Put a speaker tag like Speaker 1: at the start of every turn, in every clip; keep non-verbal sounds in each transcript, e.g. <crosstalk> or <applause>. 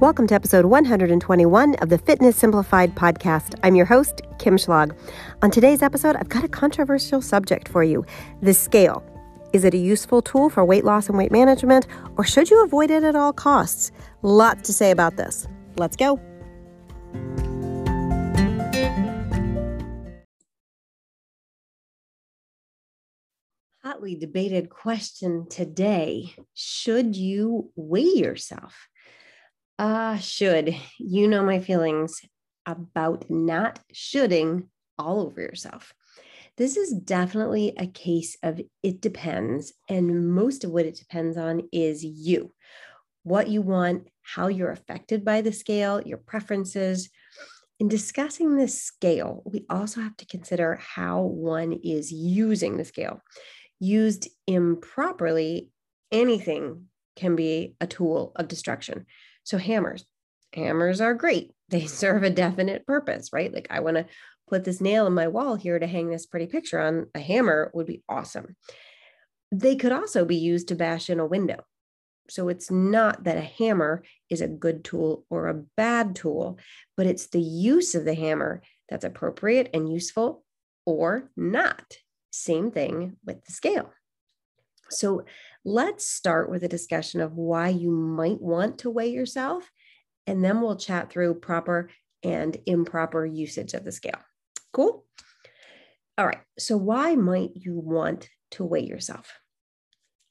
Speaker 1: Welcome to episode 121 of the Fitness Simplified podcast. I'm your host, Kim Schlag. On today's episode, I've got a controversial subject for you the scale. Is it a useful tool for weight loss and weight management, or should you avoid it at all costs? Lots to say about this. Let's go. hotly debated question today Should you weigh yourself? Ah, uh, should. You know my feelings about not shoulding all over yourself. This is definitely a case of it depends. And most of what it depends on is you what you want, how you're affected by the scale, your preferences. In discussing this scale, we also have to consider how one is using the scale used improperly, anything can be a tool of destruction. So, hammers, hammers are great. <laughs> They serve a definite purpose, right? Like, I want to put this nail in my wall here to hang this pretty picture on. A hammer would be awesome. They could also be used to bash in a window. So, it's not that a hammer is a good tool or a bad tool, but it's the use of the hammer that's appropriate and useful or not. Same thing with the scale. So let's start with a discussion of why you might want to weigh yourself, and then we'll chat through proper and improper usage of the scale. Cool? All right. So, why might you want to weigh yourself?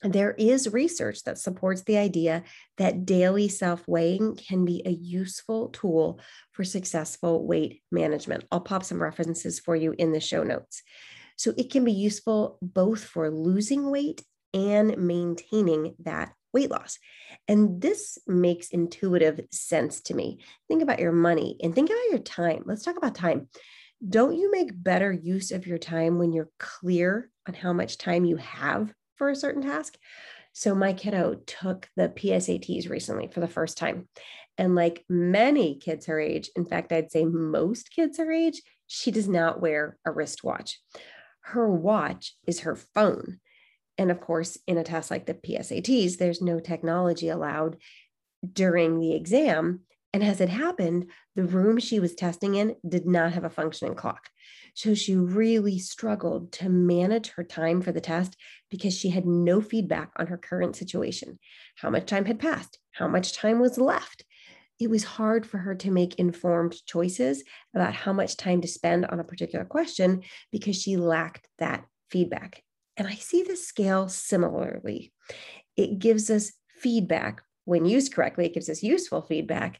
Speaker 1: There is research that supports the idea that daily self weighing can be a useful tool for successful weight management. I'll pop some references for you in the show notes. So it can be useful both for losing weight and maintaining that weight loss. And this makes intuitive sense to me. Think about your money and think about your time. Let's talk about time. Don't you make better use of your time when you're clear on how much time you have for a certain task? So, my kiddo took the PSATs recently for the first time. And like many kids her age, in fact, I'd say most kids her age, she does not wear a wristwatch her watch is her phone. And of course, in a test like the PSATs, there's no technology allowed during the exam. And as it happened, the room she was testing in did not have a functioning clock. So she really struggled to manage her time for the test because she had no feedback on her current situation. How much time had passed? How much time was left? it was hard for her to make informed choices about how much time to spend on a particular question because she lacked that feedback. And I see the scale similarly. It gives us feedback when used correctly, it gives us useful feedback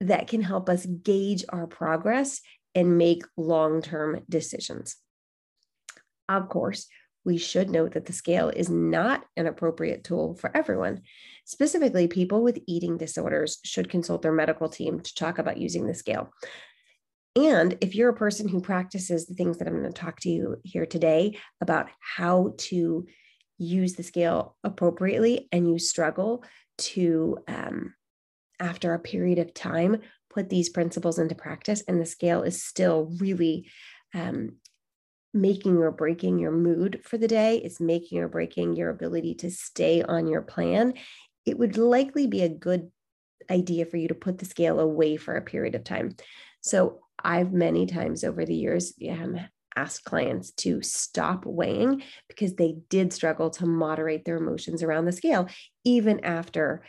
Speaker 1: that can help us gauge our progress and make long term decisions. Of course, we should note that the scale is not an appropriate tool for everyone. Specifically, people with eating disorders should consult their medical team to talk about using the scale. And if you're a person who practices the things that I'm going to talk to you here today about how to use the scale appropriately and you struggle to, um, after a period of time, put these principles into practice, and the scale is still really um, making or breaking your mood for the day, it's making or breaking your ability to stay on your plan, it would likely be a good idea for you to put the scale away for a period of time. So I've many times over the years um, asked clients to stop weighing because they did struggle to moderate their emotions around the scale, even after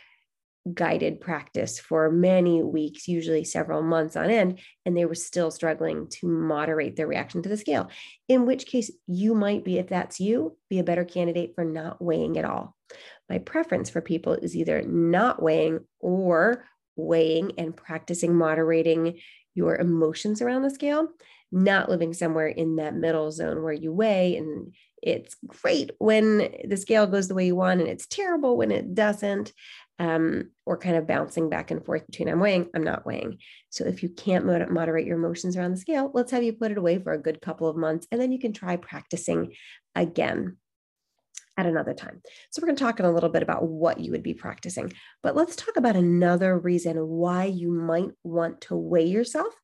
Speaker 1: guided practice for many weeks, usually several months on end, and they were still struggling to moderate their reaction to the scale. In which case, you might be, if that's you, be a better candidate for not weighing at all. My preference for people is either not weighing or weighing and practicing moderating your emotions around the scale, not living somewhere in that middle zone where you weigh and it's great when the scale goes the way you want and it's terrible when it doesn't um, or kind of bouncing back and forth between I'm weighing, I'm not weighing. So if you can't moderate your emotions around the scale, let's have you put it away for a good couple of months and then you can try practicing again at another time. So we're going to talk in a little bit about what you would be practicing, but let's talk about another reason why you might want to weigh yourself.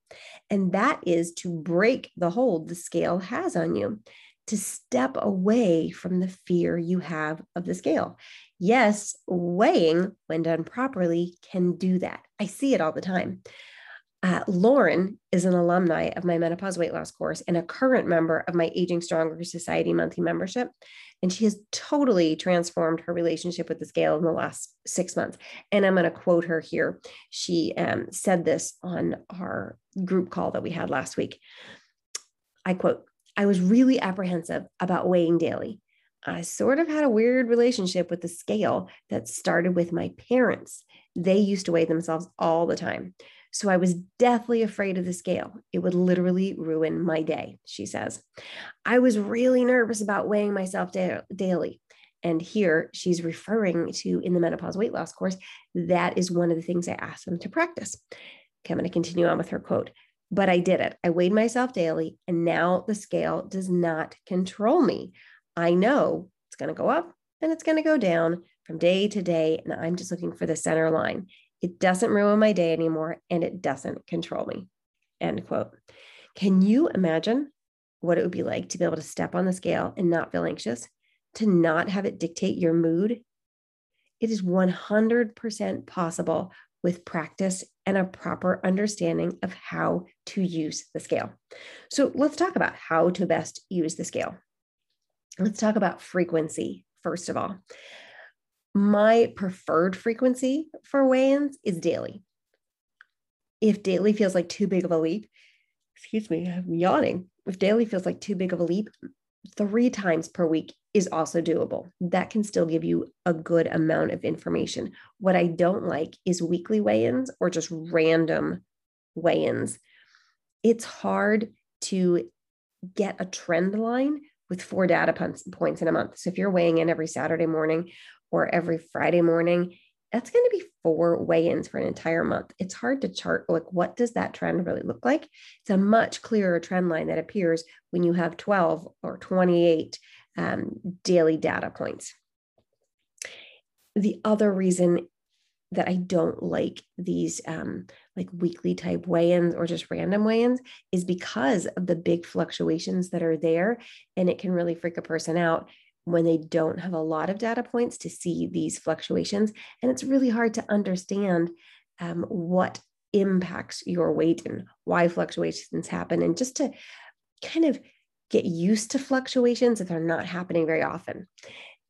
Speaker 1: And that is to break the hold the scale has on you. To step away from the fear you have of the scale. Yes, weighing, when done properly, can do that. I see it all the time. Uh, Lauren is an alumni of my menopause weight loss course and a current member of my Aging Stronger Society monthly membership. And she has totally transformed her relationship with the scale in the last six months. And I'm going to quote her here. She um, said this on our group call that we had last week. I quote, I was really apprehensive about weighing daily. I sort of had a weird relationship with the scale that started with my parents. They used to weigh themselves all the time. So I was deathly afraid of the scale. It would literally ruin my day, she says. I was really nervous about weighing myself da- daily. And here she's referring to in the menopause weight loss course, that is one of the things I asked them to practice. Okay, I'm going to continue on with her quote. But I did it. I weighed myself daily, and now the scale does not control me. I know it's going to go up and it's going to go down from day to day. And I'm just looking for the center line. It doesn't ruin my day anymore and it doesn't control me. End quote. Can you imagine what it would be like to be able to step on the scale and not feel anxious, to not have it dictate your mood? It is 100% possible with practice and a proper understanding of how to use the scale. So let's talk about how to best use the scale. Let's talk about frequency, first of all my preferred frequency for weigh ins is daily. If daily feels like too big of a leap, excuse me, I'm yawning. If daily feels like too big of a leap, three times per week is also doable. That can still give you a good amount of information. What I don't like is weekly weigh ins or just random weigh ins. It's hard to get a trend line with four data points in a month. So if you're weighing in every Saturday morning or every Friday morning, that's going to be four weigh-ins for an entire month. It's hard to chart like what does that trend really look like? It's a much clearer trend line that appears when you have 12 or 28 um, daily data points. The other reason that I don't like these um, like weekly type weigh-ins or just random weigh-ins is because of the big fluctuations that are there, and it can really freak a person out when they don't have a lot of data points to see these fluctuations. And it's really hard to understand um, what impacts your weight and why fluctuations happen, and just to kind of get used to fluctuations if they're not happening very often.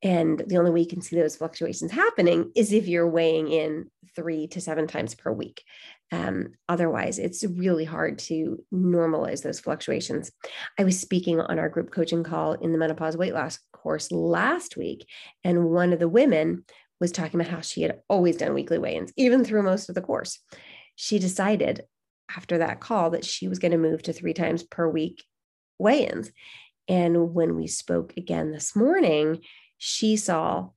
Speaker 1: And the only way you can see those fluctuations happening is if you're weighing in three to seven times per week. Um, otherwise, it's really hard to normalize those fluctuations. I was speaking on our group coaching call in the menopause weight loss course last week, and one of the women was talking about how she had always done weekly weigh ins, even through most of the course. She decided after that call that she was going to move to three times per week weigh ins. And when we spoke again this morning, she saw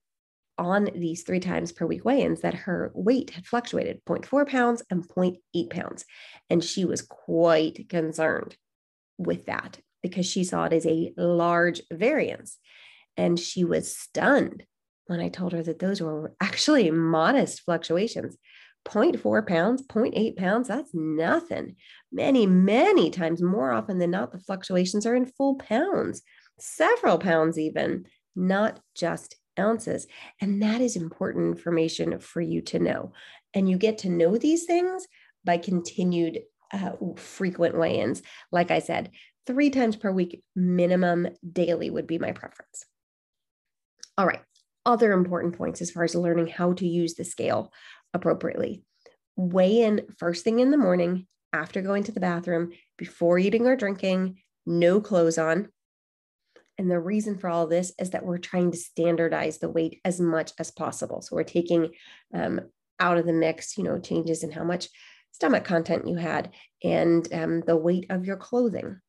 Speaker 1: on these three times per week weigh ins that her weight had fluctuated 0.4 pounds and 0.8 pounds. And she was quite concerned with that because she saw it as a large variance. And she was stunned when I told her that those were actually modest fluctuations. 0.4 pounds, 0.8 pounds, that's nothing. Many, many times more often than not, the fluctuations are in full pounds, several pounds even, not just ounces. And that is important information for you to know. And you get to know these things by continued uh, frequent weigh ins. Like I said, three times per week, minimum daily would be my preference. All right. Other important points as far as learning how to use the scale appropriately. Weigh in first thing in the morning after going to the bathroom, before eating or drinking, no clothes on. And the reason for all this is that we're trying to standardize the weight as much as possible. So we're taking um, out of the mix, you know, changes in how much stomach content you had and um, the weight of your clothing.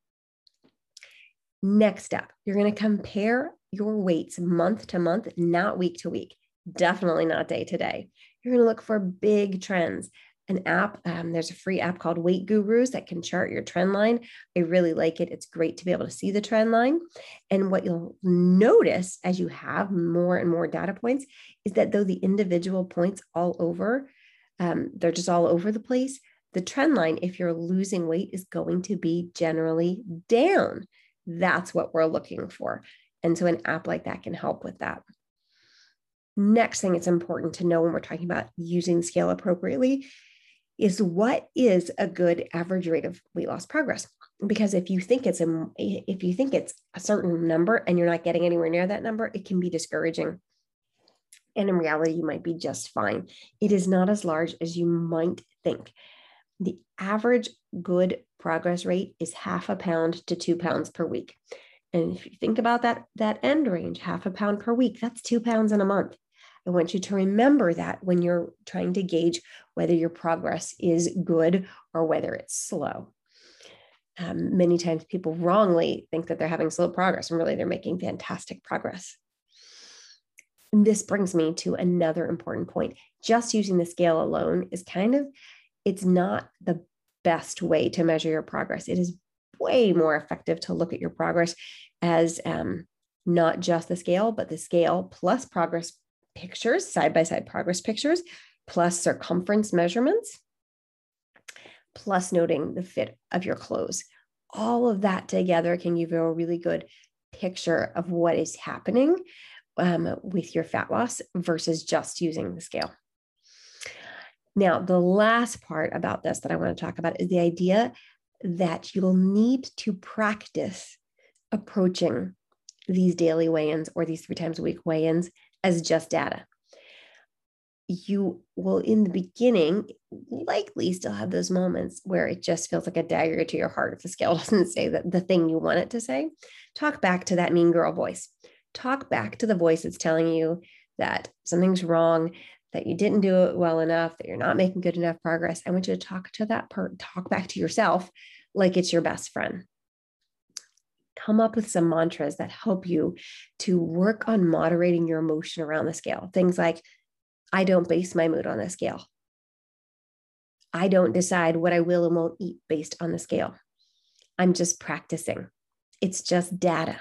Speaker 1: Next up, you're going to compare your weights month to month, not week to week, definitely not day to day. You're going to look for big trends an app. Um, there's a free app called Weight Gurus that can chart your trend line. I really like it. It's great to be able to see the trend line. And what you'll notice as you have more and more data points is that though the individual points all over, um, they're just all over the place, the trend line, if you're losing weight, is going to be generally down. That's what we're looking for. And so an app like that can help with that. Next thing it's important to know when we're talking about using scale appropriately is what is a good average rate of weight loss progress? Because if you think it's a if you think it's a certain number and you're not getting anywhere near that number it can be discouraging. And in reality you might be just fine. It is not as large as you might think. The average good progress rate is half a pound to 2 pounds per week. And if you think about that that end range half a pound per week that's 2 pounds in a month I want you to remember that when you're trying to gauge whether your progress is good or whether it's slow. Um, many times people wrongly think that they're having slow progress and really they're making fantastic progress. And this brings me to another important point. Just using the scale alone is kind of, it's not the best way to measure your progress. It is way more effective to look at your progress as um, not just the scale, but the scale plus progress pictures, side by side progress pictures, plus circumference measurements, plus noting the fit of your clothes. All of that together can give you a really good picture of what is happening um, with your fat loss versus just using the scale. Now, the last part about this that I want to talk about is the idea that you'll need to practice approaching these daily weigh ins or these three times a week weigh ins as just data. You will, in the beginning, likely still have those moments where it just feels like a dagger to your heart if the scale <laughs> doesn't say that the thing you want it to say. Talk back to that mean girl voice. Talk back to the voice that's telling you that something's wrong, that you didn't do it well enough, that you're not making good enough progress. I want you to talk to that part, talk back to yourself like it's your best friend come up with some mantras that help you to work on moderating your emotion around the scale. Things like, I don't base my mood on the scale. I don't decide what I will and won't eat based on the scale. I'm just practicing. It's just data.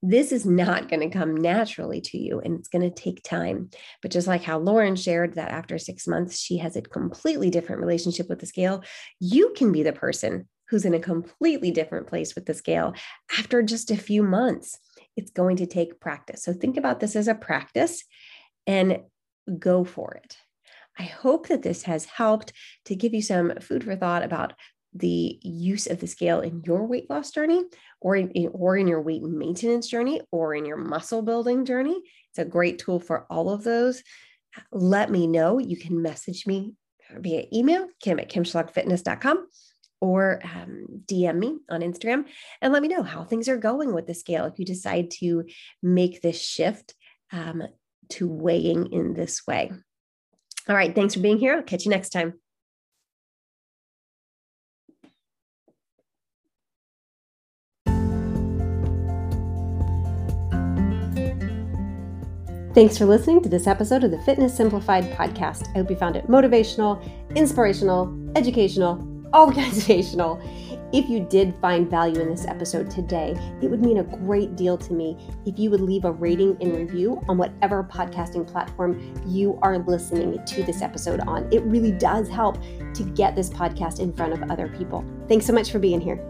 Speaker 1: This is not going to come naturally to you and it's going to take time. But just like how Lauren shared that after six months, she has a completely different relationship with the scale, you can be the person who's in a completely different place with the scale after just a few months. It's going to take practice. So think about this as a practice and go for it. I hope that this has helped to give you some food for thought about the use of the scale in your weight loss journey or in, or in your weight maintenance journey or in your muscle building journey. It's a great tool for all of those. Let me know. You can message me via email, kim at kimschlagfitness.com or um, DM me on Instagram and let me know how things are going with the scale if you decide to make this shift um, to weighing in this way. All right, thanks for being here. I'll catch you next time. Thanks for listening to this episode of the Fitness Simplified podcast. I hope you found it motivational, inspirational, educational, organizational. If you did find value in this episode today, it would mean a great deal to me if you would leave a rating and review on whatever podcasting platform you are listening to this episode on. It really does help to get this podcast in front of other people. Thanks so much for being here.